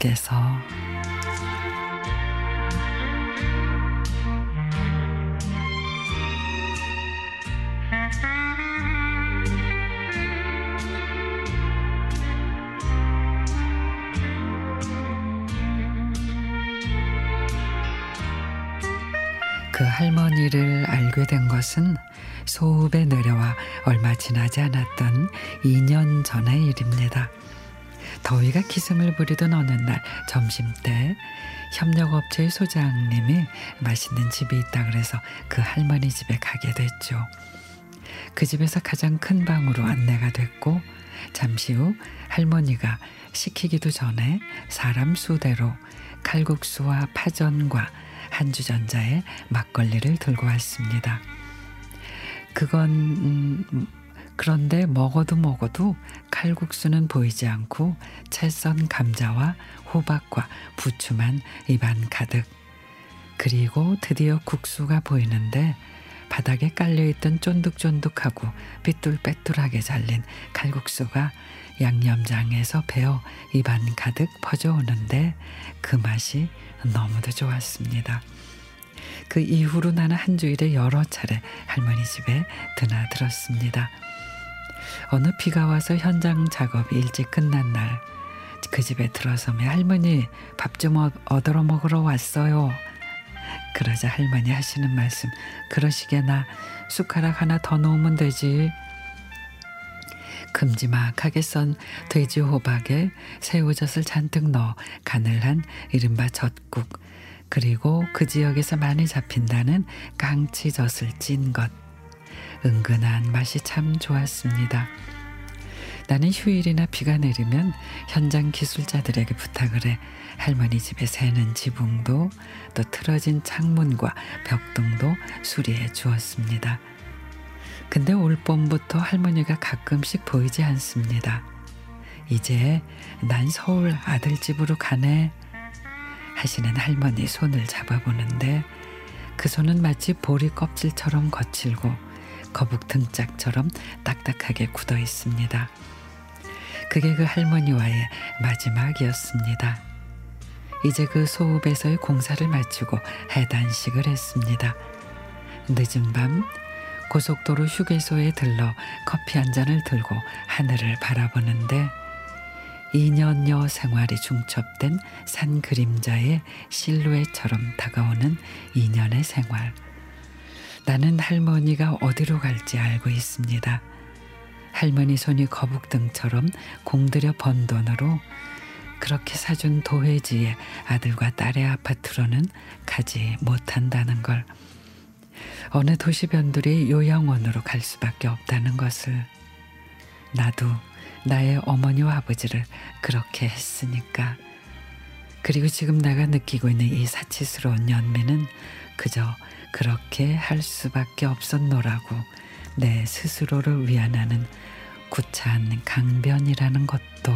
속에서 그 할머니를 알게 된 것은 소읍에 내려와 얼마 지나지 않았던 2년 전의 일입니다. 더위가 기승을 부리던 어느 날 점심때 협력업체의 소장님이 맛있는 집이 있다 그래서 그 할머니 집에 가게 됐죠. 그 집에서 가장 큰 방으로 안내가 됐고 잠시 후 할머니가 시키기도 전에 사람 수대로 칼국수와 파전과 한 주전자에 막걸리를 들고 왔습니다. 그건 음, 그런데 먹어도 먹어도 칼국수는 보이지 않고 채썬 감자와 호박과 부추만 입안 가득. 그리고 드디어 국수가 보이는데 바닥에 깔려있던 쫀득쫀득하고 삐뚤빼뚤하게 잘린 칼국수가 양념장에서 배어 입안 가득 퍼져오는데 그 맛이 너무도 좋았습니다. 그 이후로 나는 한 주일에 여러 차례 할머니 집에 드나들었습니다. 어느 비가 와서 현장 작업이 일찍 끝난 날 그 집에 들어서며 할머니 밥 좀 얻어 먹으러 왔어요. 그러자 할머니 하시는 말씀 그러시게나 숟가락 하나 더 놓으면 되지. 큼지막하게 썬 돼지 호박에 새우젓을 잔뜩 넣어 간을 한 이른바 젓국 그리고 그 지역에서 많이 잡힌다는 깡치젓을 찐 것. 은근한 맛이 참 좋았습니다. 나는 휴일이나 비가 내리면 현장 기술자들에게 부탁을 해 할머니 집에 새는 지붕도 또 틀어진 창문과 벽등도 수리해 주었습니다. 근데 올 봄부터 할머니가 가끔씩 보이지 않습니다. 이제 난 서울 아들 집으로 가네 하시는 할머니 손을 잡아보는데 그 손은 마치 보리 껍질처럼 거칠고 거북 등짝처럼 딱딱하게 굳어 있습니다. 그게 그 할머니와의 마지막이었습니다. 이제 그 소읍에서의 공사를 마치고 해단식을 했습니다. 늦은 밤 고속도로 휴게소에 들러 커피 한 잔을 들고 하늘을 바라보는데 2년여 생활이 중첩된 산 그림자의 실루엣처럼 다가오는 2년의 생활. 나는 할머니가 어디로 갈지 알고 있습니다. 할머니 손이 거북등처럼 공들여 번 돈으로 그렇게 사준 도회지의 아들과 딸의 아파트로는 가지 못한다는 걸. 어느 도시 변들이 요양원으로 갈 수밖에 없다는 것을. 나도 나의 어머니와 아버지를 그렇게 했으니까. 그리고 지금 내가 느끼고 있는 이 사치스러운 연민은 그저 그렇게 할 수밖에 없었노라고 내 스스로를 위안하는 구차한 강변이라는 것도